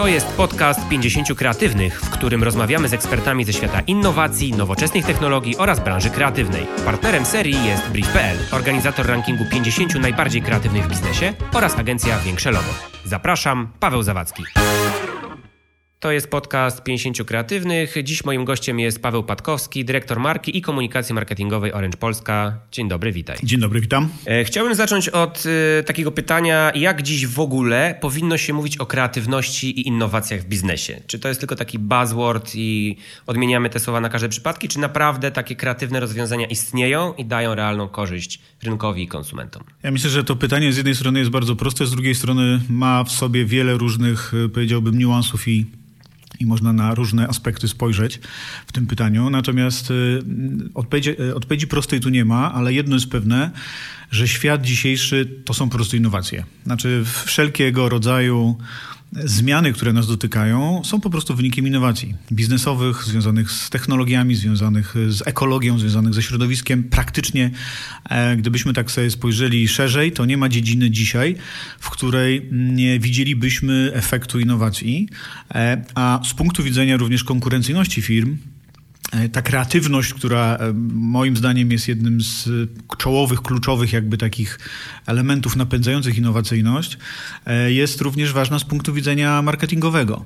To jest podcast 50 kreatywnych, w którym rozmawiamy z ekspertami ze świata innowacji, nowoczesnych technologii oraz branży kreatywnej. Partnerem serii jest Brief.pl, organizator rankingu 50 najbardziej kreatywnych w biznesie oraz agencja Większe Logo. Zapraszam, Paweł Zawadzki. To jest podcast 50 Kreatywnych. Dziś moim gościem jest Paweł Patkowski, dyrektor marki i komunikacji marketingowej Orange Polska. Dzień dobry, witaj. Dzień dobry, witam. E, chciałbym zacząć od y, takiego pytania, jak dziś w ogóle powinno się mówić o kreatywności i innowacjach w biznesie? Czy to jest tylko taki buzzword i odmieniamy te słowa na każde przypadki, czy naprawdę takie kreatywne rozwiązania istnieją i dają realną korzyść rynkowi i konsumentom? Ja myślę, że to pytanie z jednej strony jest bardzo proste, z drugiej strony ma w sobie wiele różnych, powiedziałbym, niuansów i i można na różne aspekty spojrzeć w tym pytaniu. Natomiast y, odpowiedzi, y, odpowiedzi prostej tu nie ma, ale jedno jest pewne, że świat dzisiejszy to są po prostu innowacje. Znaczy wszelkiego rodzaju zmiany, które nas dotykają, są po prostu wynikiem innowacji biznesowych, związanych z technologiami, związanych z ekologią, związanych ze środowiskiem. Praktycznie, e, gdybyśmy tak sobie spojrzeli szerzej, to nie ma dziedziny dzisiaj, w której nie widzielibyśmy efektu innowacji, e, a z punktu widzenia również konkurencyjności firm, ta kreatywność, która e, moim zdaniem jest jednym z czołowych, kluczowych jakby takich elementów napędzających innowacyjność, e, jest również ważna z punktu widzenia marketingowego.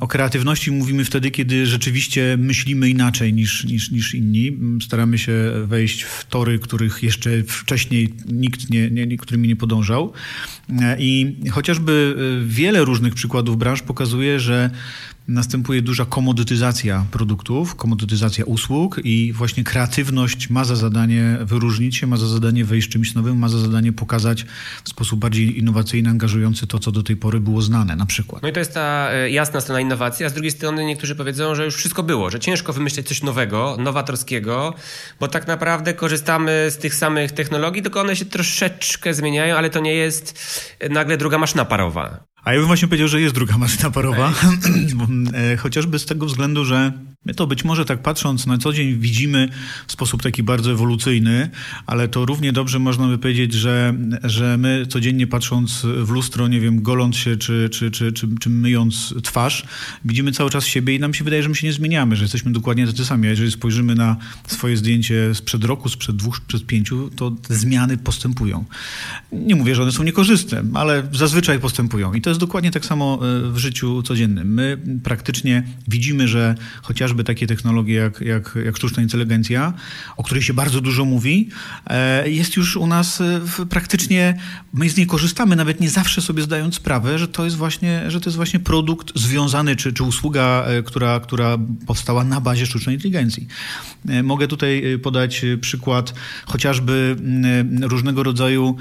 O kreatywności mówimy wtedy, kiedy rzeczywiście myślimy inaczej niż, niż, niż inni. Staramy się wejść w tory, których jeszcze wcześniej nikt nie, nie, którymi nie podążał. I chociażby wiele różnych przykładów branż pokazuje, że następuje duża komodytyzacja produktów, komodytyzacja usług i właśnie kreatywność ma za zadanie wyróżnić się, ma za zadanie wejść czymś nowym, ma za zadanie pokazać w sposób bardziej innowacyjny, angażujący to, co do tej pory było znane na przykład. No i to jest ta e, jasna strona innowacji, a z drugiej strony niektórzy powiedzą, że już wszystko było, że ciężko wymyśleć coś nowego, nowatorskiego, bo tak naprawdę korzystamy z tych samych technologii, tylko one się troszeczkę zmieniają, ale to nie jest nagle druga maszyna parowa. A ja bym właśnie powiedział, że jest druga maszyna parowa, e, chociażby z tego względu, że My to być może tak patrząc na co dzień widzimy w sposób taki bardzo ewolucyjny, ale to równie dobrze można by powiedzieć, że, że my codziennie patrząc w lustro, nie wiem, goląc się czy, czy, czy, czy, czy myjąc twarz, widzimy cały czas siebie i nam się wydaje, że my się nie zmieniamy, że jesteśmy dokładnie tacy sami. A jeżeli spojrzymy na swoje zdjęcie sprzed roku, sprzed dwóch, sprzed pięciu, to te zmiany postępują. Nie mówię, że one są niekorzystne, ale zazwyczaj postępują. I to jest dokładnie tak samo e, w życiu codziennym. My praktycznie widzimy, że chociaż chociażby takie technologie jak, jak, jak sztuczna inteligencja, o której się bardzo dużo mówi, e, jest już u nas e, praktycznie, my z niej korzystamy, nawet nie zawsze sobie zdając sprawę, że to jest właśnie, że to jest właśnie produkt związany, czy, czy usługa, która, która powstała na bazie sztucznej inteligencji. Mogę tutaj podać przykład chociażby różnego rodzaju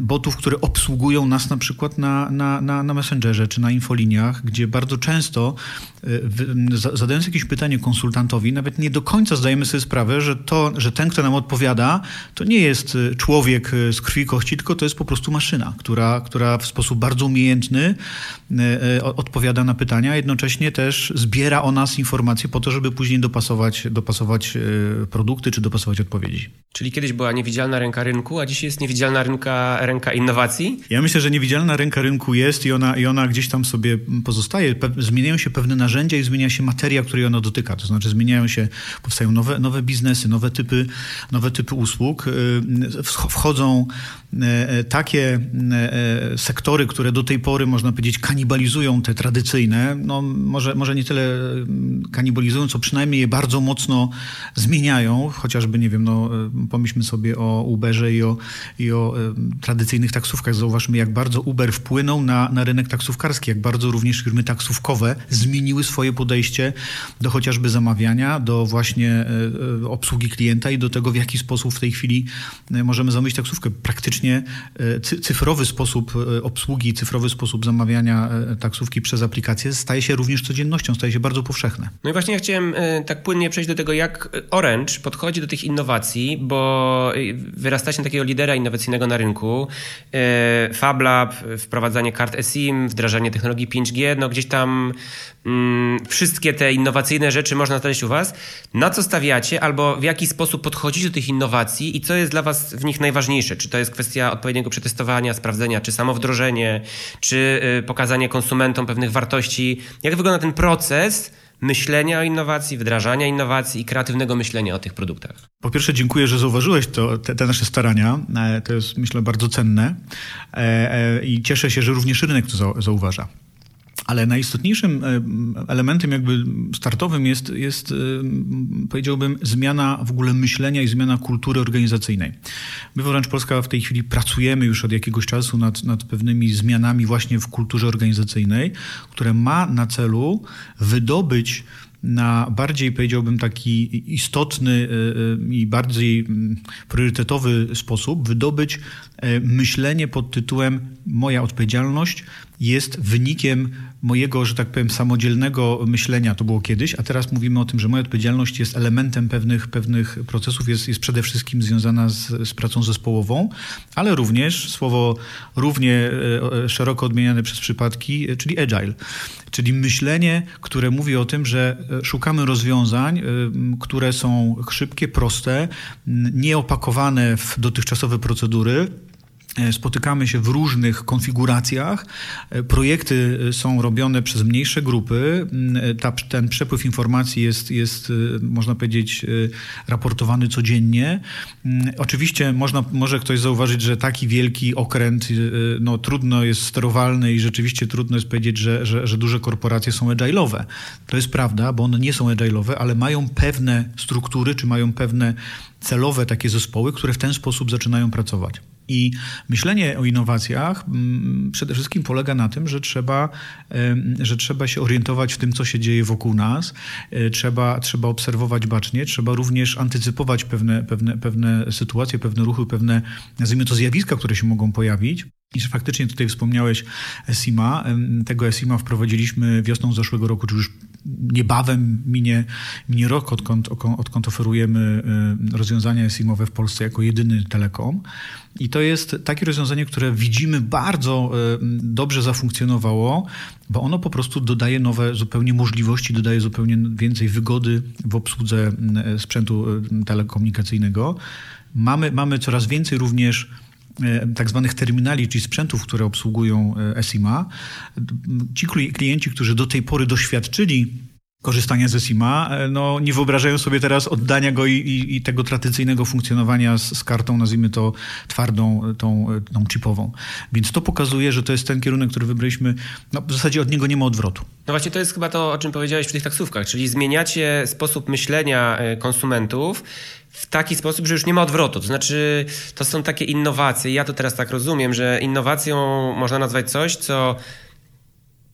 botów, które obsługują nas na przykład na, na, na, na Messengerze czy na infoliniach, gdzie bardzo często zadając jakieś pytanie konsultantowi, nawet nie do końca zdajemy sobie sprawę, że to, że ten, kto nam odpowiada, to nie jest y, człowiek y, z krwi i kości, tylko to jest po prostu maszyna, która, która w sposób bardzo umiejętny odpowiada na pytania, a jednocześnie też zbiera o nas informacje po to, żeby później dopasować, dopasować produkty czy dopasować odpowiedzi. Czyli kiedyś była niewidzialna ręka rynku, a dziś jest niewidzialna ręka, ręka innowacji? Ja myślę, że niewidzialna ręka rynku jest i ona, i ona gdzieś tam sobie pozostaje. Zmieniają się pewne narzędzia, i zmienia się materia, której ono dotyka. To znaczy zmieniają się, powstają nowe, nowe biznesy, nowe typy, nowe typy usług. Y, wchodzą e, e, takie sektory, które do tej pory, można powiedzieć, kanibalizują te tradycyjne. No, może, może nie tyle kanibalizują, co przynajmniej je bardzo mocno zmieniają. Chociażby, nie wiem, no, pomyślmy sobie o Uberze i o, i o tradycyjnych taksówkach. Zauważmy, jak bardzo Uber wpłynął na, na rynek taksówkarski, jak bardzo również firmy taksówkowe zmieniły swoje podejście do chociażby zamawiania, do właśnie e, e, obsługi klienta i do tego, w jaki sposób w tej chwili e, możemy zamówić taksówkę. Praktycznie cyfrowy sposób obsługi, cyfrowy sposób zamawiania taksówki przez aplikację staje się również codziennością, staje się bardzo powszechne. No i właśnie ja chciałem tak płynnie przejść do tego, jak Orange podchodzi do tych innowacji, bo wyrastacie takiego lidera innowacyjnego na rynku. FabLab, wprowadzanie kart eSIM, wdrażanie technologii 5G, no gdzieś tam mm, wszystkie te innowacyjne rzeczy można znaleźć u Was. Na co stawiacie albo w jaki sposób podchodzicie do tych innowacji i co jest dla Was w nich najważniejsze? Czy to jest kwestia odpowiedniego przetestowania, sprawdzenia, czy samo wdrożenie, czy y, pokazanie konsumentom pewnych wartości? Jak wygląda ten proces? Myślenia o innowacji, wdrażania innowacji i kreatywnego myślenia o tych produktach. Po pierwsze, dziękuję, że zauważyłeś to, te, te nasze starania. E, to jest, myślę, bardzo cenne e, e, i cieszę się, że również rynek to zauważa. Ale najistotniejszym elementem jakby startowym jest, jest, powiedziałbym, zmiana w ogóle myślenia i zmiana kultury organizacyjnej. My w Orange Polska w tej chwili pracujemy już od jakiegoś czasu nad, nad pewnymi zmianami właśnie w kulturze organizacyjnej, które ma na celu wydobyć na bardziej, powiedziałbym, taki istotny e, e, i bardziej mm, priorytetowy sposób wydobyć e, myślenie pod tytułem Moja odpowiedzialność jest wynikiem mojego, że tak powiem, samodzielnego myślenia. To było kiedyś, a teraz mówimy o tym, że moja odpowiedzialność jest elementem pewnych, pewnych procesów, jest, jest przede wszystkim związana z, z pracą zespołową, ale również słowo równie szeroko odmieniane przez przypadki, czyli agile czyli myślenie, które mówi o tym, że e, szukamy rozwiązań, e, które są szybkie, proste, nieopakowane w dotychczasowe procedury, E, spotykamy się w różnych konfiguracjach. E, projekty e, są robione przez mniejsze grupy. Mm, ta, ten przepływ informacji jest, jest, można powiedzieć, raportowany codziennie. Mm, oczywiście można, może ktoś zauważyć, że taki wielki okręt no, trudno jest sterowalny i rzeczywiście trudno jest powiedzieć, że, że, że duże korporacje są agile'owe. To jest prawda, bo one nie są agile'owe, ale mają pewne struktury, czy mają pewne celowe takie zespoły, które w ten sposób zaczynają pracować. I myślenie o innowacjach mm, przede wszystkim polega na tym, że trzeba, że trzeba się orientować w tym, co się dzieje wokół nas, e, trzeba, trzeba obserwować bacznie, trzeba również antycypować pewne, pewne, pewne sytuacje, pewne ruchy, pewne, nazwijmy to, zjawiska, które się mogą pojawić. I że faktycznie tutaj wspomniałeś ESIMA. Tego ESIMA wprowadziliśmy wiosną zeszłego roku, czy już niebawem minie, minie rok, odkąd, odkąd oferujemy rozwiązania SIM-owe w Polsce jako jedyny telekom. I to jest takie rozwiązanie, które widzimy bardzo dobrze zafunkcjonowało, bo ono po prostu dodaje nowe zupełnie możliwości, dodaje zupełnie więcej wygody w obsłudze sprzętu telekomunikacyjnego. Mamy, mamy coraz więcej również tak zwanych terminali, czyli sprzętów, które obsługują e, SIMA. Ci klienci, którzy do tej pory doświadczyli korzystania ze SIMA, e, no, nie wyobrażają sobie teraz oddania go i, i, i tego tradycyjnego funkcjonowania z, z, kartą, nazwijmy to twardą, tą, tą chipową. Więc to pokazuje, że to jest ten kierunek, który wybraliśmy. No, w zasadzie od niego nie ma odwrotu. No właśnie to jest chyba to, o czym powiedziałeś przy tych taksówkach, czyli zmieniacie sposób myślenia konsumentów w taki sposób, że już nie ma odwrotu. To znaczy, to są takie innowacje. Ja to teraz tak rozumiem, że innowacją można nazwać coś, co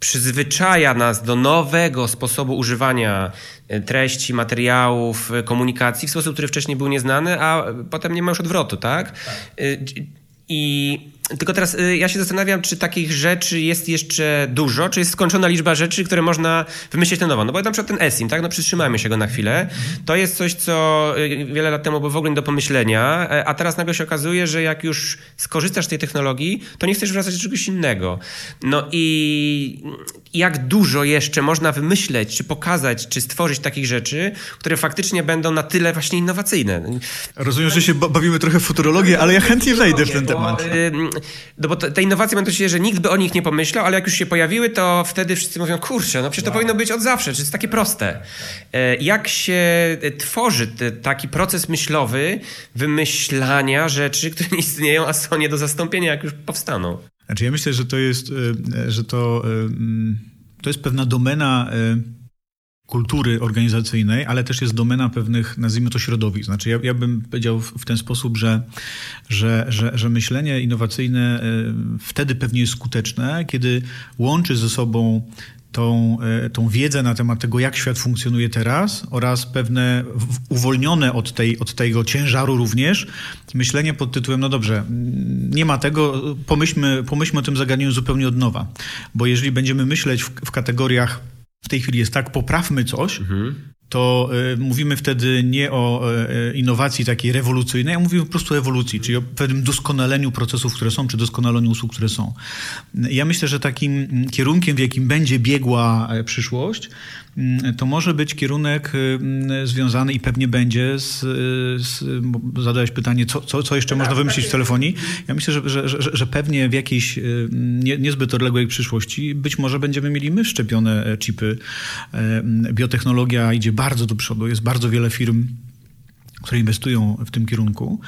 przyzwyczaja nas do nowego sposobu używania e, treści, materiałów, e, komunikacji w sposób, który wcześniej był nieznany, a potem nie ma już odwrotu, tak? tak. E, I tylko teraz y, ja się zastanawiam, czy takich rzeczy jest jeszcze dużo, czy jest skończona liczba rzeczy, które można wymyślić na nowo. No bo na przykład ten ESIM, tak? No przytrzymajmy się go na chwilę. To jest coś, co y, wiele lat temu było w ogóle nie do pomyślenia, e, a teraz nagle się okazuje, że jak już skorzystasz z tej technologii, to nie chcesz wracać do czegoś innego. No i jak dużo jeszcze można wymyśleć, czy pokazać, czy stworzyć takich rzeczy, które faktycznie będą na tyle właśnie innowacyjne. Rozumiem, że się bawimy trochę w futurologię, ale ja chętnie wejdę w ten temat. No bo te innowacje będą się, że nikt by o nich nie pomyślał, ale jak już się pojawiły, to wtedy wszyscy mówią, kurczę, no przecież to wow. powinno być od zawsze, czy jest takie proste. E, jak się tworzy taki proces myślowy wymyślania rzeczy, które nie istnieją, a są nie do zastąpienia, jak już powstaną? Znaczy ja myślę, że to jest, e, że to, e, mm, to jest pewna domena kultury organizacyjnej, ale też jest domena pewnych, nazwijmy to, środowisk. Znaczy ja, ja bym powiedział w, w ten sposób, że, że, że, że myślenie innowacyjne wtedy pewnie jest skuteczne, kiedy łączy ze sobą tą, tą wiedzę na temat tego, jak świat funkcjonuje teraz oraz pewne uwolnione od, tej, od tego ciężaru również myślenie pod tytułem, no dobrze, nie ma tego, pomyślmy, pomyślmy o tym zagadnieniu zupełnie od nowa. Bo jeżeli będziemy myśleć w, w kategoriach w tej chwili jest tak, poprawmy coś, mhm. to y, mówimy wtedy nie o y, innowacji takiej rewolucyjnej, a mówimy po prostu o ewolucji, czyli o pewnym doskonaleniu procesów, które są, czy doskonaleniu usług, które są. Ja myślę, że takim kierunkiem, w jakim będzie biegła e, przyszłość, to może być kierunek y, związany i pewnie będzie z, z zadałeś pytanie, co, co, co jeszcze można wymyślić w telefonii. Ja myślę, że, że, że, że pewnie w jakiejś nie, niezbyt odległej przyszłości być może będziemy mieli my szczepione e, chipy. E, biotechnologia idzie bardzo do przodu. Jest bardzo wiele firm, które inwestują w tym kierunku.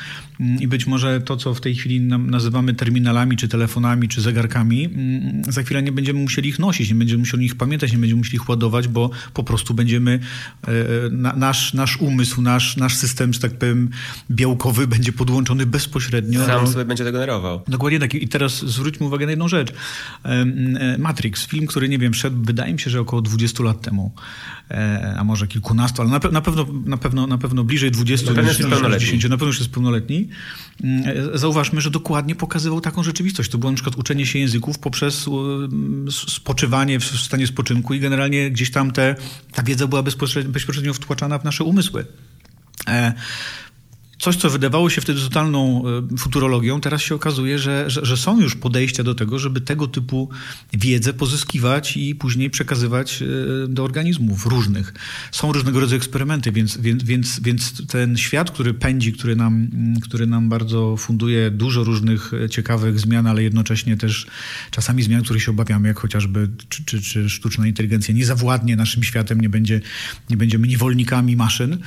I być może to, co w tej chwili nazywamy terminalami, czy telefonami, czy zegarkami, mm, za chwilę nie będziemy musieli ich nosić, nie będziemy musieli ich pamiętać, nie będziemy musieli ich ładować, bo po prostu będziemy, e, nasz, nasz umysł, nasz, nasz system, że tak powiem, białkowy będzie podłączony bezpośrednio. Sam sobie będzie to generował. Dokładnie tak. I teraz zwróćmy uwagę na jedną rzecz. E, Matrix, film, który, nie wiem, szedł, wydaje mi się, że około 20 lat temu, e, a może kilkunastu, ale na, pe na pewno, na, pewno, na pewno bliżej 20 na pewno niż, 10, na pewno już jest pełnoletni. Mm, zauważmy, że dokładnie pokazywał taką rzeczywistość. To było na przykład uczenie się języków poprzez spoczywanie w stanie spoczynku i generalnie gdzieś tam te, ta wiedza była bezpośrednio, bezpośrednio wtłaczana w nasze umysły. Coś, co wydawało się wtedy totalną e, futurologią, teraz się okazuje, że, że, że, są już podejścia do tego, żeby tego typu wiedzę pozyskiwać i później przekazywać e, do organizmów różnych. Są różnego rodzaju eksperymenty, więc, więc, więc, więc ten świat, który pędzi, który nam, który nam bardzo funduje dużo różnych e, ciekawych zmian, ale jednocześnie też czasami zmian, których się obawiamy, jak chociażby czy, czy, czy sztuczna inteligencja nie zawładnie naszym światem, nie, będzie, nie będziemy niewolnikami maszyn,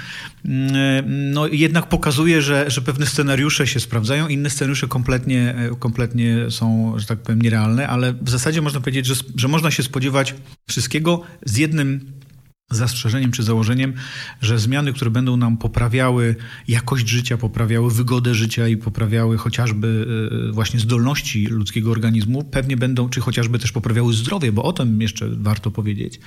no jednak pokazuje, pokazuje, że, że pewne scenariusze się sprawdzają, inne scenariusze kompletnie, e, kompletnie są, że tak powiem, nierealne, ale w zasadzie można powiedzieć, że, że można się spodziewać wszystkiego z jednym zastrzeżeniem czy założeniem, że zmiany, które będą nam poprawiały jakość życia, poprawiały wygodę życia i poprawiały chociażby e, właśnie zdolności ludzkiego organizmu, pewnie będą, czy chociażby też poprawiały zdrowie, bo o tym jeszcze warto powiedzieć,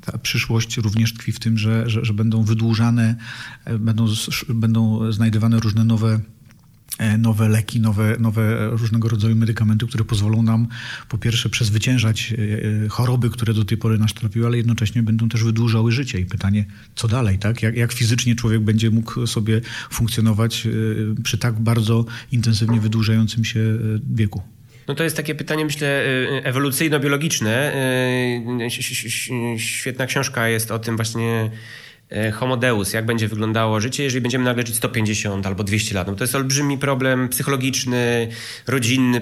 ta przyszłość również tkwi w tym, że, że, że będą wydłużane, e, będą, będą znajdowane różne nowe nowe leki, nowe, nowe różnego rodzaju medykamenty, które pozwolą nam po pierwsze przezwyciężać e, choroby, które do tej pory nas trapiły, ale jednocześnie będą też wydłużały życie. I pytanie, co dalej, tak? Jak, jak fizycznie człowiek będzie mógł sobie funkcjonować przy tak bardzo intensywnie wydłużającym się wieku? No to jest takie pytanie, myślę, ewolucyjno-biologiczne. Świetna książka jest o tym właśnie E, Homo Deus, jak będzie wyglądało życie, jeżeli będziemy nagle żyć 150 albo 200 lat. No to jest olbrzymi problem psychologiczny, rodzinny,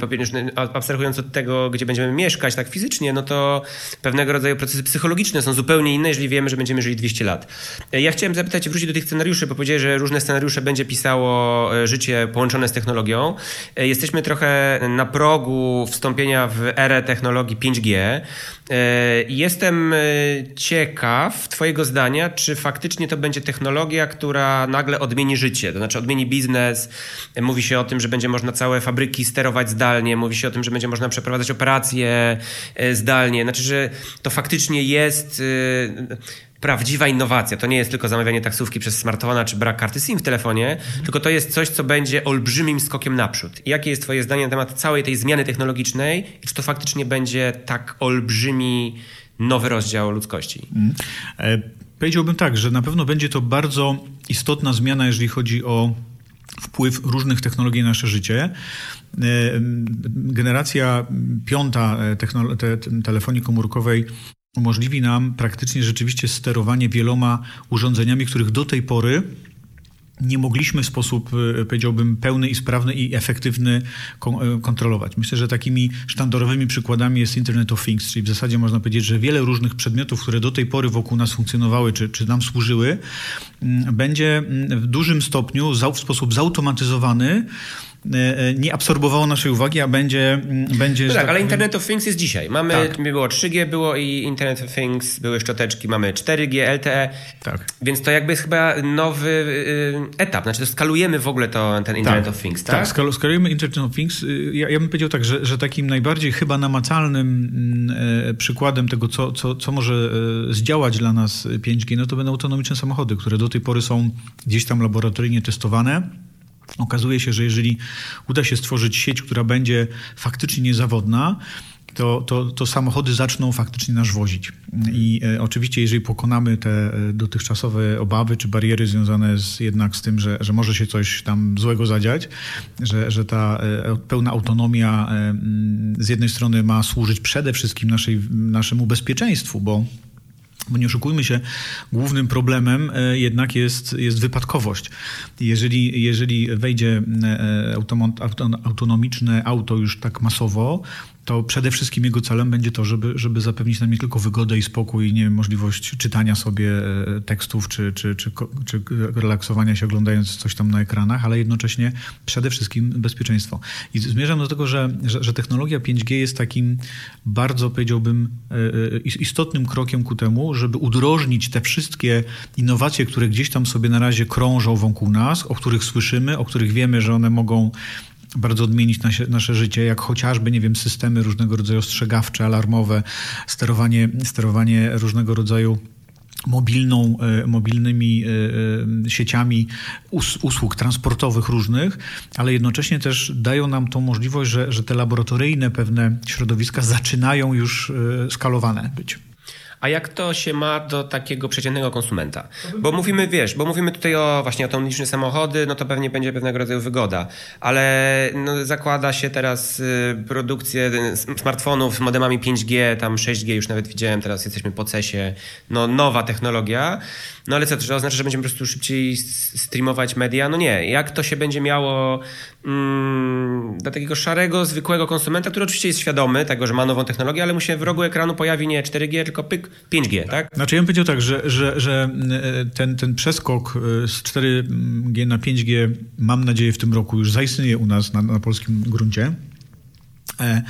abstrahując od tego, gdzie będziemy mieszkać tak fizycznie, no to pewnego rodzaju procesy psychologiczne są zupełnie inne, jeżeli wiemy, że będziemy żyli 200 lat. E, ja chciałem zapytać, wrócić do tych scenariuszy, bo powiedziałeś, że różne scenariusze będzie pisało e, życie połączone z technologią. Jesteśmy trochę na progu wstąpienia w erę technologii 5G. Jestem ciekaw twojego zdania, czy faktycznie faktycznie to będzie technologia, która nagle odmieni życie, to znaczy odmieni biznes. Mówi się o tym, że będzie można całe fabryki sterować zdalnie, mówi się o tym, że będzie można przeprowadzać operacje e, zdalnie. Znaczy, że to faktycznie jest e, prawdziwa innowacja. To nie jest tylko zamawianie taksówki przez smartfona czy brak karty SIM w telefonie, tylko to jest coś, co będzie olbrzymim skokiem naprzód. I jakie jest Twoje zdanie na temat całej tej zmiany technologicznej i czy to faktycznie będzie tak olbrzymi nowy rozdział ludzkości? Powiedziałbym tak, że na pewno będzie to bardzo istotna zmiana, jeżeli chodzi o wpływ różnych technologii na nasze życie. E, generacja piąta e, te telefonii komórkowej umożliwi nam praktycznie rzeczywiście sterowanie wieloma urządzeniami, których do tej pory nie mogliśmy w sposób, e, powiedziałbym, pełny i sprawny i efektywny e, kontrolować. Myślę, że takimi sztandarowymi przykładami jest Internet of Things, czyli w zasadzie można powiedzieć, że wiele różnych przedmiotów, które do tej pory wokół nas funkcjonowały, czy, czy nam służyły, będzie w dużym stopniu w sposób zautomatyzowany nie absorbowało naszej uwagi, a będzie... Mm, będzie no tak, tak, ale Internet of Things jest dzisiaj. Mamy, tak. było 3G, było i Internet of Things, były szczoteczki, mamy 4G, LTE. Tak. Więc to jakby jest chyba nowy y, etap. Znaczy skalujemy w ogóle to, ten Internet tak. of Things, tak? Tak, skalujemy Internet of Things. Y, ja, ja bym powiedział tak, że, że takim najbardziej chyba namacalnym mm, e, przykładem tego, co, co, co może zdziałać dla nas 5G, no to będą autonomiczne samochody, które do tej pory są gdzieś tam laboratoryjnie testowane Okazuje się, że jeżeli uda się stworzyć sieć, która będzie faktycznie niezawodna, to, to, to samochody zaczną faktycznie nas wozić. I e, oczywiście, jeżeli pokonamy te e, dotychczasowe obawy czy bariery związane z, jednak z tym, że, że może się coś tam złego zadziać, że, że ta e, pełna autonomia z jednej strony ma służyć przede wszystkim naszej, naszemu bezpieczeństwu, bo bo nie oszukujmy się, głównym problemem e, jednak jest, jest wypadkowość. Jeżeli, jeżeli wejdzie e, auto- autonomiczne auto już tak masowo, to przede wszystkim jego celem będzie to, żeby, żeby zapewnić nam nie tylko wygodę i spokój, nie wiem, możliwość czytania sobie e, tekstów, czy, czy, czy, czy relaksowania się oglądając coś tam na ekranach, ale jednocześnie przede wszystkim bezpieczeństwo. I zmierzam do tego, że, że, że technologia 5G jest takim bardzo, powiedziałbym, e, e, istotnym krokiem ku temu, żeby udrożnić te wszystkie innowacje, które gdzieś tam sobie na razie krążą wokół nas, o których słyszymy, o których wiemy, że one mogą bardzo odmienić nasze, nasze życie, jak chociażby, nie wiem, systemy różnego rodzaju ostrzegawcze, alarmowe, sterowanie, sterowanie różnego rodzaju mobilną, e, mobilnymi e, e, sieciami us, usług transportowych różnych, ale jednocześnie też dają nam tą możliwość, że, że te laboratoryjne pewne środowiska zaczynają już skalowane być. A jak to się ma do takiego przeciętnego konsumenta? Bo mówimy, wiesz, bo mówimy tutaj o właśnie autonomiczne samochody, no to pewnie będzie pewnego rodzaju wygoda, ale no, zakłada się teraz y, produkcję y, smartfonów z modemami 5G, tam 6G już nawet widziałem, teraz jesteśmy po CESie, no nowa technologia. No ale co, to oznacza, że będziemy po prostu szybciej streamować media? No nie. Jak to się będzie miało mm, dla takiego szarego, zwykłego konsumenta, który oczywiście jest świadomy tego, że ma nową technologię, ale mu się w rogu ekranu pojawi nie 4G, tylko pyk 5G, tak? Znaczy ja bym powiedział tak, że, że, że e, ten, ten przeskok e, z 4G na 5G mam nadzieję w tym roku już zaistnieje u nas na, na polskim gruncie. E,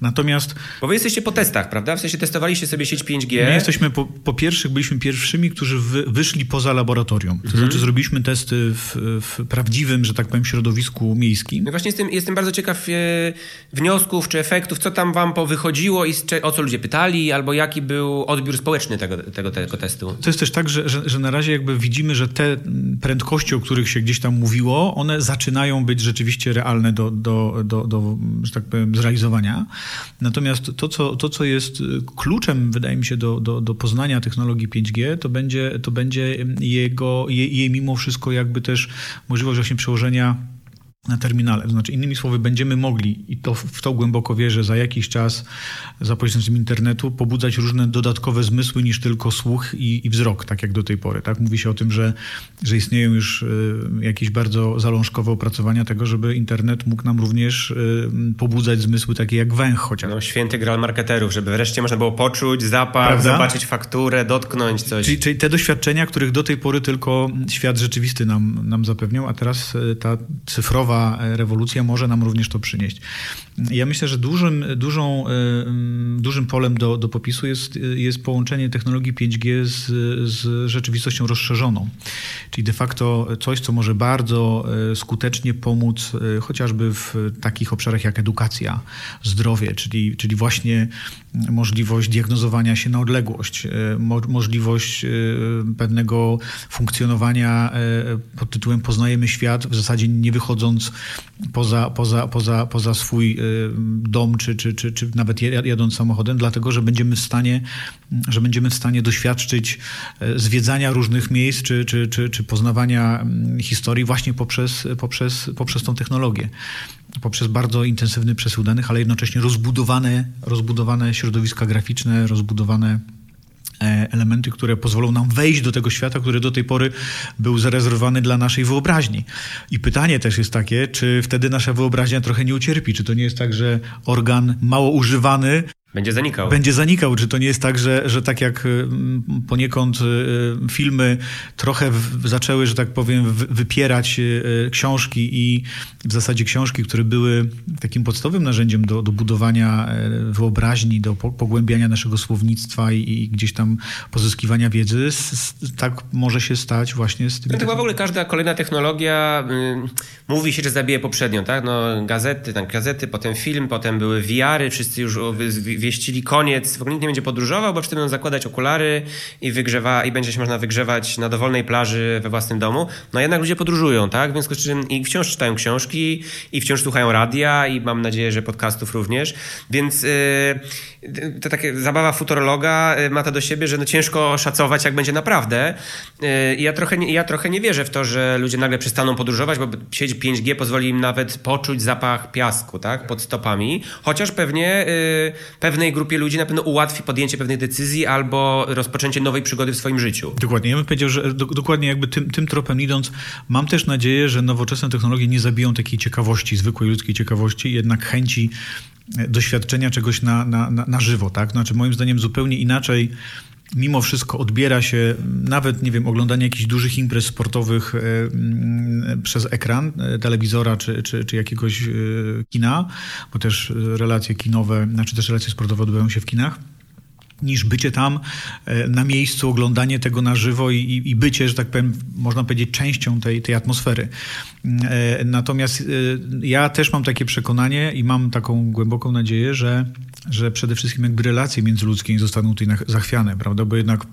Natomiast Bo wy jesteście po testach, prawda? W sensie testowaliście sobie sieć 5G. my jesteśmy po, po pierwszych, byliśmy pierwszymi, którzy wy, wyszli poza laboratorium. To znaczy zrobiliśmy testy w, w prawdziwym, że tak powiem, środowisku miejskim. No właśnie jestem, jestem bardzo ciekaw e, wniosków czy efektów, co tam wam powychodziło i o co ludzie pytali, albo jaki był odbiór społeczny tego, tego, tego testu. To jest też tak, że, że, że na razie jakby widzimy, że te prędkości, o których się gdzieś tam mówiło, one zaczynają być rzeczywiście realne do, do, do, do że tak powiem, zrealizowania. Natomiast to, co, to, co jest kluczem, wydaje mi się, do, do, do poznania technologii 5G, to będzie, to będzie jego, jej, jej mimo wszystko jakby też możliwość właśnie przełożenia na terminale. To znaczy, innymi słowy, będziemy mogli, i to w to głęboko wierzę, za jakiś czas za pośrednictwem internetu pobudzać różne dodatkowe zmysły niż tylko słuch i, i wzrok, tak jak do tej pory. Tak? Mówi się o tym, że, że istnieją już y, jakieś bardzo zalążkowe opracowania tego, żeby internet mógł nam również y, pobudzać zmysły takie jak węch chociażby. No, święty gral marketerów, żeby wreszcie można było poczuć zapach, Prawda? zobaczyć fakturę, dotknąć coś. Czyli, czyli te doświadczenia, których do tej pory tylko świat rzeczywisty nam, nam zapewniał, a teraz e, ta cyfrowa e, rewolucja może nam również to przynieść. Ja myślę, że dużym, dużą, e, mm, dużym polem do, do popisu jest, jest połączenie technologii 5G z, z rzeczywistością rozszerzoną. Czyli de facto coś, co może bardzo e, skutecznie pomóc e, chociażby w takich obszarach jak edukacja, zdrowie, czyli, czyli właśnie możliwość diagnozowania się na odległość, e, mo możliwość e, pewnego funkcjonowania e, pod tytułem poznajemy świat, w zasadzie nie wychodząc poza, poza, poza, poza swój e, dom, czy, czy, czy, czy nawet jad- jadąc samochodem, dlatego, że będziemy w stanie, że będziemy w stanie doświadczyć e, zwiedzania różnych miejsc, czy, czy, czy, czy poznawania mm, historii właśnie poprzez, poprzez, poprzez tą technologię. Poprzez bardzo intensywny przesył danych, ale jednocześnie rozbudowane, rozbudowane środowiska graficzne, rozbudowane elementy, które pozwolą nam wejść do tego świata, który do tej pory był zarezerwowany dla naszej wyobraźni. I pytanie też jest takie, czy wtedy nasza wyobraźnia trochę nie ucierpi? Czy to nie jest tak, że organ mało używany Będzie zanikał. będzie zanikał. Czy to nie jest tak, że, że tak jak mm, poniekąd y, filmy trochę w, zaczęły, że tak powiem, wy- wypierać y, książki i w zasadzie książki, które były takim podstawowym narzędziem do, do budowania y, wyobraźni, do po, pogłębiania naszego słownictwa i, i gdzieś tam pozyskiwania wiedzy, tak może się stać właśnie z tymi... No chyba w ogóle każda kolejna technologia y, mówi się, że zabije poprzednią, tak? No gazety, tak, gazety, potem film, potem były VR-y, wszyscy już wieścili koniec, w ogóle nikt nie będzie podróżował, bo wtedy będą zakładać okulary i wygrzewa, i będzie się można wygrzewać na dowolnej plaży we własnym domu. No jednak ludzie podróżują, tak? W związku z czym i wciąż czytają książki, i wciąż słuchają radia, i mam nadzieję, że podcastów również. Więc yy, to takie zabawa futurologa y, ma to do siebie, że no ciężko szacować, jak będzie naprawdę. Yy, ja, trochę ja trochę nie wierzę w to, że ludzie nagle przestaną podróżować, bo sieć 5G pozwoli im nawet poczuć zapach piasku, tak? Pod stopami. Chociaż pewnie yy, pewnej grupie ludzi na pewno ułatwi podjęcie pewnych decyzji albo rozpoczęcie nowej przygody w swoim życiu. Dokładnie. Ja bym powiedział, że do, dokładnie jakby tym, tym tropem idąc, mam też nadzieję, że nowoczesne technologie nie zabiją takiej ciekawości, zwykłej ludzkiej ciekawości, jednak chęci e, doświadczenia czegoś na, na, na, na żywo, tak? Znaczy moim zdaniem zupełnie inaczej mimo wszystko odbiera się nawet, nie wiem, oglądanie jakichś dużych imprez sportowych e, mm, przez ekran e, telewizora czy, czy, czy jakiegoś kina, bo też relacje kinowe, znaczy też relacje sportowe odbywają się w kinach niż bycie tam e, na miejscu, oglądanie tego na żywo i, i bycie, że tak powiem, można powiedzieć, częścią tej, tej atmosfery. E, natomiast e, ja też mam takie przekonanie i mam taką głęboką nadzieję, że, że przede wszystkim jakby relacje międzyludzkie nie zostaną tutaj zachwiane, prawda? Bo jednak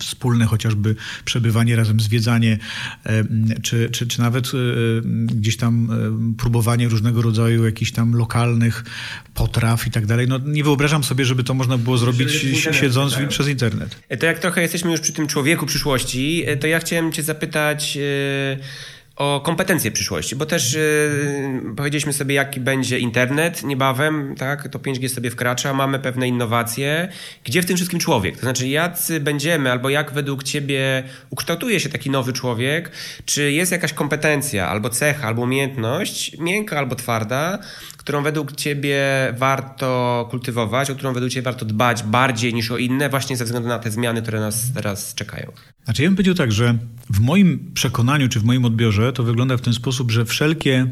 wspólne chociażby przebywanie razem, zwiedzanie, czy, czy, czy nawet e, gdzieś tam e, próbowanie różnego rodzaju jakichś tam lokalnych potraw i tak dalej. No, nie wyobrażam sobie, żeby to można było zrobić siedząc tak. przez internet. E, to jak trochę jesteśmy już przy tym człowieku przyszłości, to ja chciałem cię zapytać o kompetencje przyszłości, bo też yy, powiedzieliśmy sobie, jaki będzie internet niebawem, tak? To 5G sobie wkracza, mamy pewne innowacje. Gdzie w tym wszystkim człowiek? To znaczy, jacy będziemy, albo jak według ciebie ukształtuje się taki nowy człowiek? Czy jest jakaś kompetencja, albo cecha, albo umiejętność, miękka albo twarda, którą według ciebie warto kultywować, o którą według ciebie warto dbać bardziej niż o inne, właśnie ze względu na te zmiany, które nas teraz czekają? Znaczy, ja bym powiedział tak, że w moim przekonaniu czy w moim odbiorze to wygląda w ten sposób, że wszelkie,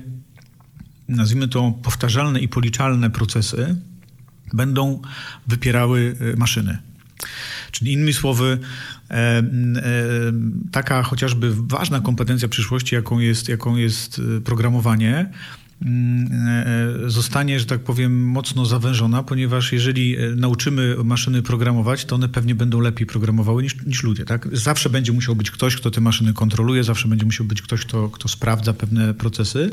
nazwijmy to, powtarzalne i policzalne procesy będą wypierały y, maszyny. Czyli innymi słowy, e, e, taka chociażby ważna kompetencja przyszłości, jaką jest, jaką jest programowanie, e, e, zostanie, że tak powiem, mocno zawężona, ponieważ jeżeli e, nauczymy maszyny programować, to one pewnie będą lepiej programowały niż, niż ludzie. Tak? Zawsze będzie musiał być ktoś, kto te maszyny kontroluje, zawsze będzie musiał być ktoś, kto, kto sprawdza pewne procesy,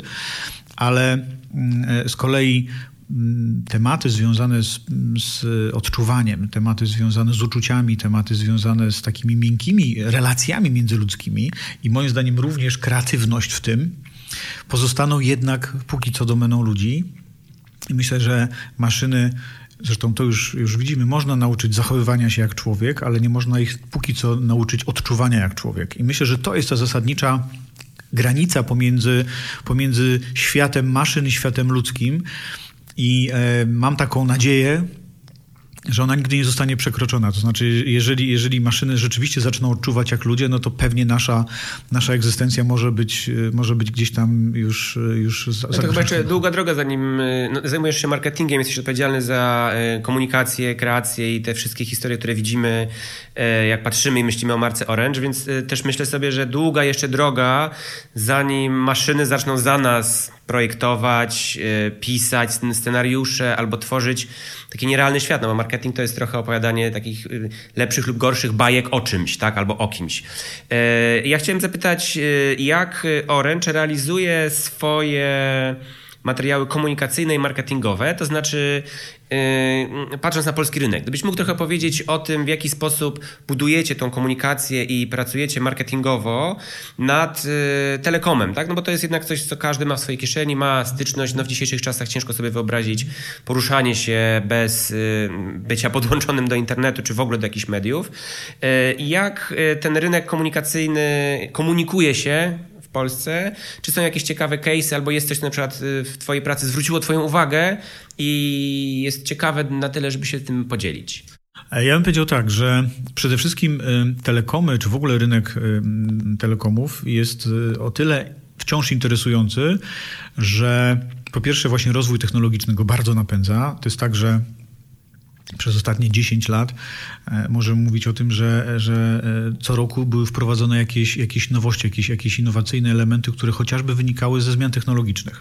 ale mm, z kolei mm, tematy związane z, z, odczuwaniem, tematy związane z uczuciami, tematy związane z takimi miękkimi relacjami międzyludzkimi i moim zdaniem również kreatywność w tym, pozostaną jednak póki co domeną ludzi. I myślę, że maszyny, zresztą to już, już widzimy, można nauczyć zachowywania się jak człowiek, ale nie można ich póki co nauczyć odczuwania jak człowiek. I myślę, że to jest ta zasadnicza granica pomiędzy, pomiędzy światem maszyn i światem ludzkim. I e, mam taką nadzieję, że ona nigdy nie zostanie przekroczona. To znaczy, jeżeli, jeżeli maszyny rzeczywiście zaczną odczuwać jak ludzie, no to pewnie nasza, nasza egzystencja może być, może być gdzieś tam już, już no To chyba jeszcze długa droga, zanim no, zajmujesz się marketingiem, jesteś odpowiedzialny za komunikację, kreację i te wszystkie historie, które widzimy, jak patrzymy i myślimy o marce Orange, więc też myślę sobie, że długa jeszcze droga, zanim maszyny zaczną za nas projektować, pisać scenariusze albo tworzyć taki nierealny świat, no bo marketing to jest trochę opowiadanie takich y, lepszych lub gorszych bajek o czymś, tak, albo o kimś. E, ja chciałem zapytać, y, jak Orange realizuje swoje materiały komunikacyjne i marketingowe, to znaczy Yy, patrząc na polski rynek, gdybyś mógł trochę powiedzieć o tym, w jaki sposób budujecie tą komunikację i pracujecie marketingowo nad yy, telekomem, tak? No bo to jest jednak coś, co każdy ma w swojej kieszeni, ma styczność. No w dzisiejszych czasach ciężko sobie wyobrazić poruszanie się bez yy, bycia podłączonym do internetu, czy w ogóle do jakichś mediów. Jak ten rynek komunikacyjny komunikuje się w Polsce? Czy są jakieś ciekawe case, albo jest coś, co na przykład y, w Twojej pracy zwróciło Twoją uwagę i jest ciekawe na tyle, żeby się tym podzielić? E, ja bym powiedział tak, że przede wszystkim y, telekomy, czy w ogóle rynek y, telekomów jest o tyle wciąż interesujący, że po pierwsze właśnie rozwój technologiczny go bardzo napędza. To jest tak, że przez ostatnie 10 lat e, możemy mówić o tym, że, że e, co roku były wprowadzone jakieś, jakieś nowości, jakieś, jakieś innowacyjne elementy, które chociażby wynikały ze zmian technologicznych.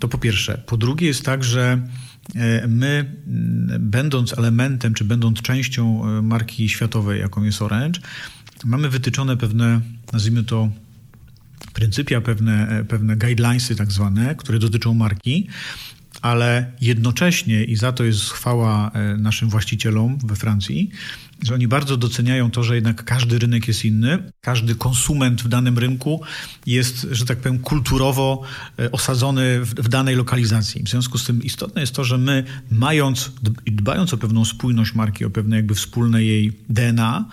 To po pierwsze. Po drugie jest tak, że my, będąc elementem, czy będąc częścią marki światowej, jaką jest Orange, mamy wytyczone pewne, nazwijmy to, pryncypia, pewne, pewne guidelinesy tak zwane, które dotyczą marki, ale jednocześnie, i za to jest chwała e, naszym właścicielom we Francji, że oni bardzo doceniają to, że jednak każdy rynek jest inny, każdy konsument w danym rynku jest, że tak powiem, kulturowo e, osadzony w, w danej lokalizacji. W związku z tym istotne jest to, że my, mając i dbając o pewną spójność marki, o pewne jakby wspólne jej DNA,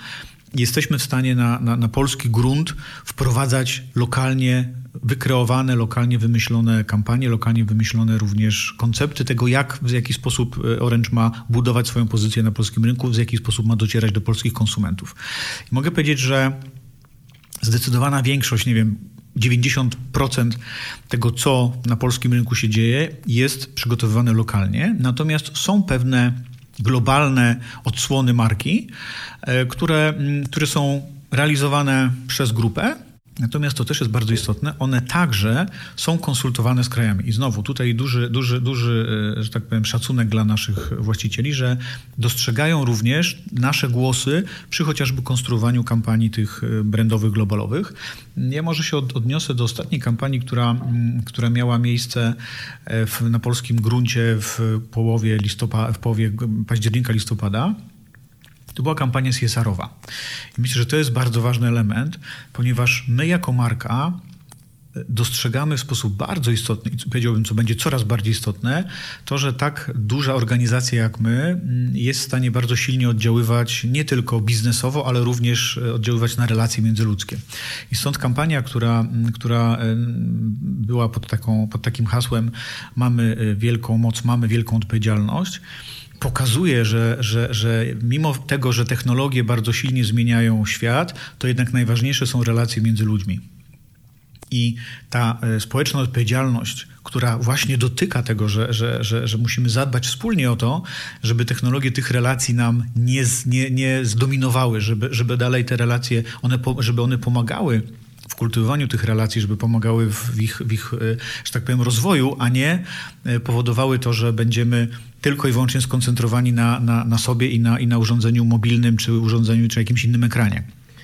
jesteśmy w stanie na, na, na polski grunt wprowadzać lokalnie wykreowane, lokalnie wymyślone kampanie, lokalnie wymyślone również koncepty tego, jak, w jaki sposób e, Orange ma budować swoją pozycję na polskim rynku, w jaki sposób ma docierać do polskich konsumentów. I mogę powiedzieć, że zdecydowana większość, nie wiem, 90% tego, co na polskim rynku się dzieje, jest przygotowywane lokalnie. Natomiast są pewne globalne odsłony marki, e, które, które są realizowane przez grupę Natomiast to też jest bardzo istotne, one także są konsultowane z krajami. I znowu tutaj duży, duży, duży, e, że tak powiem, szacunek dla naszych właścicieli, że dostrzegają również nasze głosy przy chociażby konstruowaniu kampanii tych e, brandowych, globalowych. Ja może się odniosę do ostatniej kampanii, która, która miała miejsce e, w, na polskim gruncie w połowie, listopada, w połowie października, listopada. To była kampania CSR-owa. I myślę, że to jest bardzo ważny element, ponieważ my jako marka e, dostrzegamy w sposób bardzo istotny, i powiedziałbym, co będzie coraz bardziej istotne, to, że tak duża organizacja jak my mm, jest w stanie bardzo silnie oddziaływać nie tylko biznesowo, ale również e, oddziaływać na relacje międzyludzkie. I stąd kampania, która, mm, która e, była pod, taką, pod takim hasłem mamy wielką moc, mamy wielką odpowiedzialność, pokazuje, że, że, że mimo tego, że technologie bardzo silnie zmieniają świat, to jednak najważniejsze są relacje między ludźmi. I ta e, społeczna odpowiedzialność, która właśnie dotyka tego, że, że, że, że musimy zadbać wspólnie o to, żeby technologie tych relacji nam nie, nie, nie zdominowały, żeby, żeby dalej te relacje, one, żeby one pomagały w kultywowaniu tych relacji, żeby pomagały w ich, w ich, e, że tak powiem, rozwoju, a nie e, powodowały to, że będziemy tylko i wyłącznie skoncentrowani na, na, na sobie i na, i na urządzeniu mobilnym, czy urządzeniu, czy jakimś innym ekranie.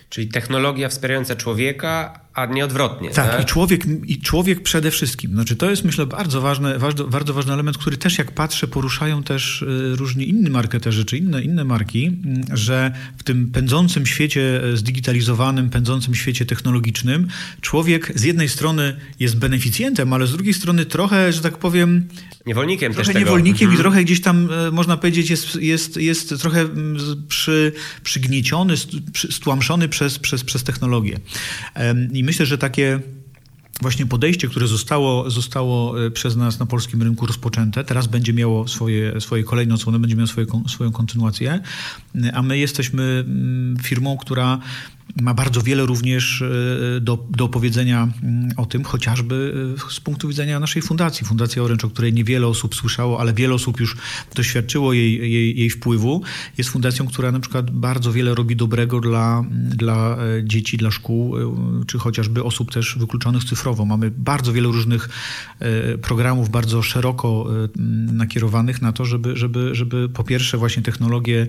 Czyli technologia wspierająca człowieka, a nie odwrotnie. Tak, tak, I, człowiek, i człowiek przede wszystkim. Znaczy, to jest, myślę, bardzo ważny, bardzo, bardzo ważny element, który też, jak patrzę, poruszają też y, różni inni marketerzy, czy inne, inne marki, mm, że w tym pędzącym świecie e, zdigitalizowanym, pędzącym świecie technologicznym, człowiek z jednej strony jest beneficjentem, ale z drugiej strony trochę, że tak powiem, Niewolnikiem trochę też niewolnikiem tego. i mhm. trochę gdzieś tam, e, można powiedzieć, jest, jest, jest trochę mm, przy, przygnieciony, stłamszony przez, przez, przez technologię. I myślę, że takie właśnie podejście, które zostało, zostało e, przez nas na polskim rynku rozpoczęte, teraz będzie miało swoje, swoje kolejne odsłony, będzie miało swoje, swoją kontynuację, a my jesteśmy mm, firmą, która ma bardzo wiele również e, do, do opowiedzenia mm, o tym, chociażby e, z punktu widzenia naszej fundacji. Fundacja Orange, o której niewiele osób słyszało, ale wiele osób już doświadczyło jej, jej, jej wpływu, jest fundacją, która na przykład bardzo wiele robi dobrego dla, dla e, dzieci, dla szkół, czy chociażby osób też wykluczonych cyfrowo. Mamy bardzo wiele różnych programów, bardzo szeroko nakierowanych na to, żeby, żeby, żeby po pierwsze właśnie technologie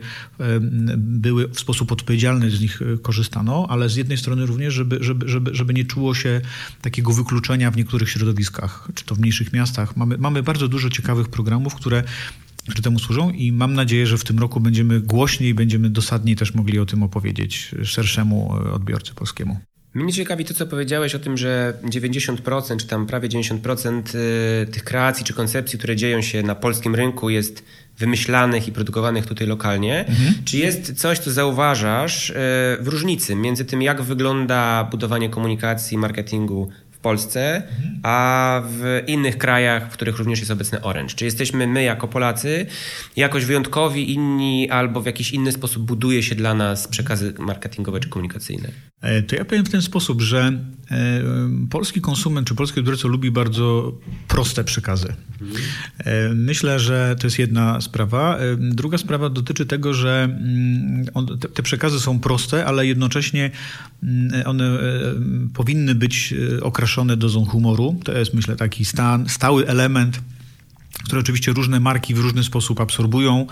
były w sposób odpowiedzialny z nich korzystano, ale z jednej strony również, żeby, żeby, żeby, żeby nie czuło się takiego wykluczenia w niektórych środowiskach, czy to w mniejszych miastach. Mamy, mamy bardzo dużo ciekawych programów, które które temu służą i mam nadzieję, że w tym roku będziemy głośniej, będziemy dosadniej też mogli o tym opowiedzieć szerszemu odbiorcy polskiemu. Mnie ciekawi to, co powiedziałeś o tym, że 90% czy tam prawie 90% y, tych kreacji czy koncepcji, które dzieją się na polskim rynku jest wymyślanych i produkowanych tutaj lokalnie. Mhm. Czy jest coś, co zauważasz y, w różnicy między tym, jak wygląda budowanie komunikacji, marketingu Polsce, a w innych krajach, w których również jest obecny Orange. Czy jesteśmy my jako Polacy jakoś wyjątkowi, inni albo w jakiś inny sposób buduje się dla nas przekazy marketingowe czy komunikacyjne? E, to ja powiem w ten sposób, że e, polski konsument czy polski odbiorca lubi bardzo proste przekazy. E, myślę, że to jest jedna sprawa. Druga sprawa dotyczy tego, że mm, te przekazy są proste, ale jednocześnie mm, one powinny być okraszone okraszone dozą humoru. To jest, myślę, taki stan, stały element które oczywiście różne marki w różny sposób absorbują,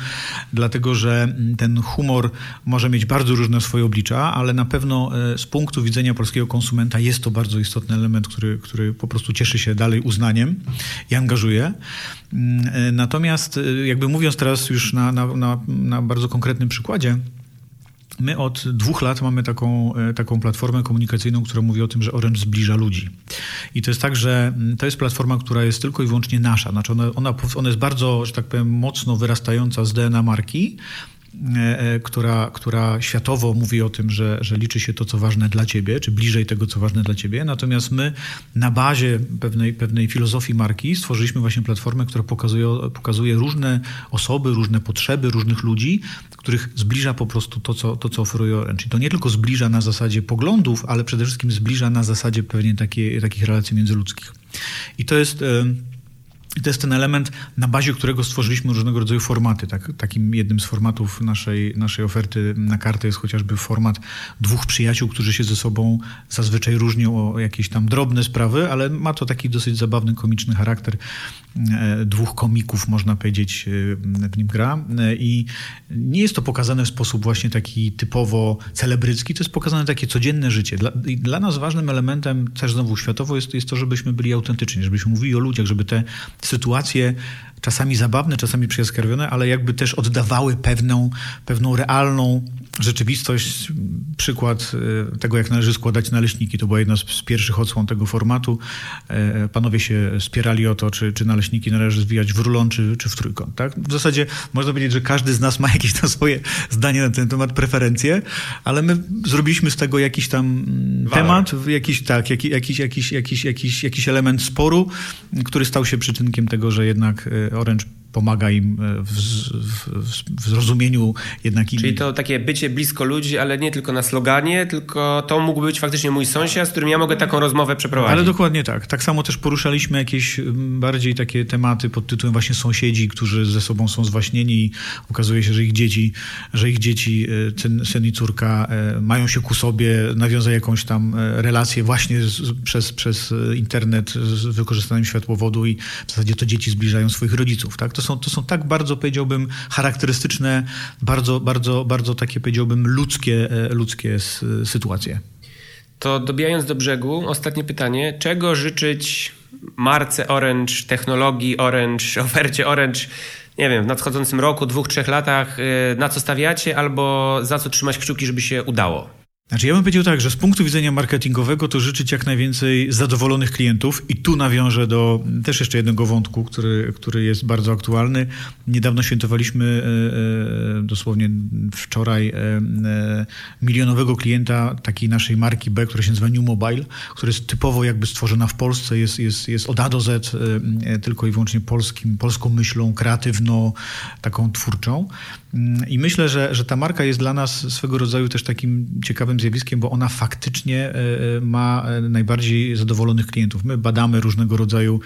dlatego że ten humor może mieć bardzo różne swoje oblicza, ale na pewno e, z punktu widzenia polskiego konsumenta jest to bardzo istotny element, który, który po prostu cieszy się dalej uznaniem i angażuje. Mm, e, natomiast e, jakby mówiąc teraz już na, na, na, na bardzo konkretnym przykładzie, My od dwóch lat mamy taką, e, taką platformę komunikacyjną, która mówi o tym, że Orange zbliża ludzi. I to jest tak, że mm, to jest platforma, która jest tylko i wyłącznie nasza. Znaczy ona, ona, ona jest bardzo, że tak powiem, mocno wyrastająca z DNA marki, która, która światowo mówi o tym, że, że liczy się to, co ważne dla ciebie, czy bliżej tego, co ważne dla ciebie. Natomiast my na bazie pewnej, pewnej filozofii marki stworzyliśmy właśnie platformę, która pokazuje, pokazuje różne osoby, różne potrzeby różnych ludzi, których zbliża po prostu to, co, to, co oferuje Orange. Czyli to nie tylko zbliża na zasadzie poglądów, ale przede wszystkim zbliża na zasadzie pewnie takie, takich relacji międzyludzkich. I to jest... I to jest ten element, na bazie którego stworzyliśmy różnego rodzaju formaty. Tak, takim jednym z formatów naszej, naszej oferty na kartę jest chociażby format dwóch przyjaciół, którzy się ze sobą zazwyczaj różnią o jakieś tam drobne sprawy, ale ma to taki dosyć zabawny, komiczny charakter. E, dwóch komików, można powiedzieć, e, w nim gra. E, I nie jest to pokazane w sposób właśnie taki typowo celebrycki, to jest pokazane takie codzienne życie. Dla, dla nas ważnym elementem, też znowu światowo, jest, jest to, żebyśmy byli autentyczni, żebyśmy mówili o ludziach, żeby te sytuacje czasami zabawne, czasami przyjaskrawione, ale jakby też oddawały pewną, pewną realną rzeczywistość. Przykład e, tego, jak należy składać naleśniki. To była jedna z pierwszych odsłon tego formatu. E, panowie się spierali o to, czy, czy naleśniki należy zwijać w rulon, czy, czy w trójkąt. Tak? W zasadzie można powiedzieć, że każdy z nas ma jakieś tam swoje zdanie na ten temat, preferencje, ale my zrobiliśmy z tego jakiś tam mm, temat, jakiś, tak, jakiś, jakiś, jakiś, jakiś, jakiś, jakiś element sporu, który stał się przyczynkiem tego, że jednak e, Orange pomaga im e, w, w, w, zrozumieniu jednak Czyli to takie bycie blisko ludzi, ale nie tylko na sloganie, tylko to mógł być faktycznie mój sąsiad, z którym ja mogę taką rozmowę przeprowadzić. Ale dokładnie tak. Tak samo też poruszaliśmy jakieś bardziej takie tematy pod tytułem właśnie sąsiedzi, którzy ze sobą są zwaśnieni i okazuje się, że ich dzieci, że ich dzieci, e, syn i córka e, mają się ku sobie, nawiązać jakąś tam relację właśnie z, przez, przez internet z wykorzystaniem światłowodu i w zasadzie to dzieci zbliżają swoich rodziców, tak? To są, to są tak bardzo, powiedziałbym, charakterystyczne, bardzo, bardzo, bardzo takie, powiedziałbym, ludzkie, e, ludzkie sytuacje. To dobijając do brzegu, ostatnie pytanie. Czego życzyć marce Orange, technologii Orange, ofercie Orange, nie wiem, w nadchodzącym roku, dwóch, trzech latach, e, na co stawiacie albo za co trzymać kciuki, żeby się udało? Znaczy ja bym powiedział tak, że z punktu widzenia marketingowego to życzyć jak najwięcej zadowolonych klientów i tu nawiążę do też jeszcze jednego wątku, który, który jest bardzo aktualny. Niedawno świętowaliśmy e, e, dosłownie wczoraj e, milionowego klienta takiej naszej marki B, która się nazywa New Mobile, która jest typowo jakby stworzona w Polsce, jest, jest, jest od A do Z tylko i wyłącznie polskim, polską myślą, kreatywną, taką twórczą. I myślę, że, że ta marka jest dla nas swego rodzaju też takim ciekawym zjawiskiem, bo ona faktycznie e, e, ma e, najbardziej zadowolonych klientów. My badamy różnego rodzaju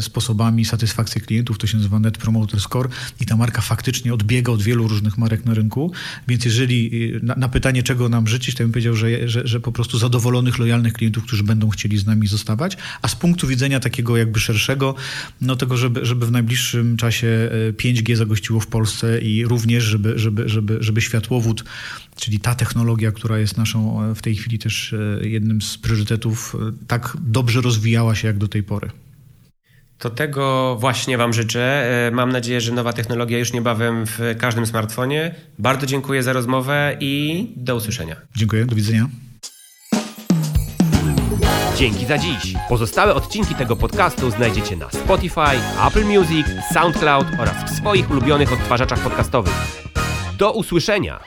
sposobami satysfakcji klientów, to się nazywa Net Promoter Score i ta marka faktycznie odbiega od wielu różnych marek na rynku, więc jeżeli na, na pytanie, czego nam życzyć, to bym powiedział, że, że, że po prostu zadowolonych, lojalnych klientów, którzy będą chcieli z nami zostawać, a z punktu widzenia takiego jakby szerszego, no tego, żeby, żeby w najbliższym czasie 5G zagościło w Polsce i również, żeby, żeby, żeby, żeby światłowód czyli ta technologia, która jest naszą e, w tej chwili też e, jednym z priorytetów, e, tak dobrze rozwijała się jak do tej pory. To tego właśnie Wam życzę. Mam nadzieję, że nowa technologia już niebawem w każdym smartfonie. Bardzo dziękuję za rozmowę i do usłyszenia. Dziękuję, do widzenia. Dzięki za dziś. Pozostałe odcinki tego podcastu znajdziecie na Spotify, Apple Music, SoundCloud oraz w swoich ulubionych odtwarzaczach podcastowych. Do usłyszenia!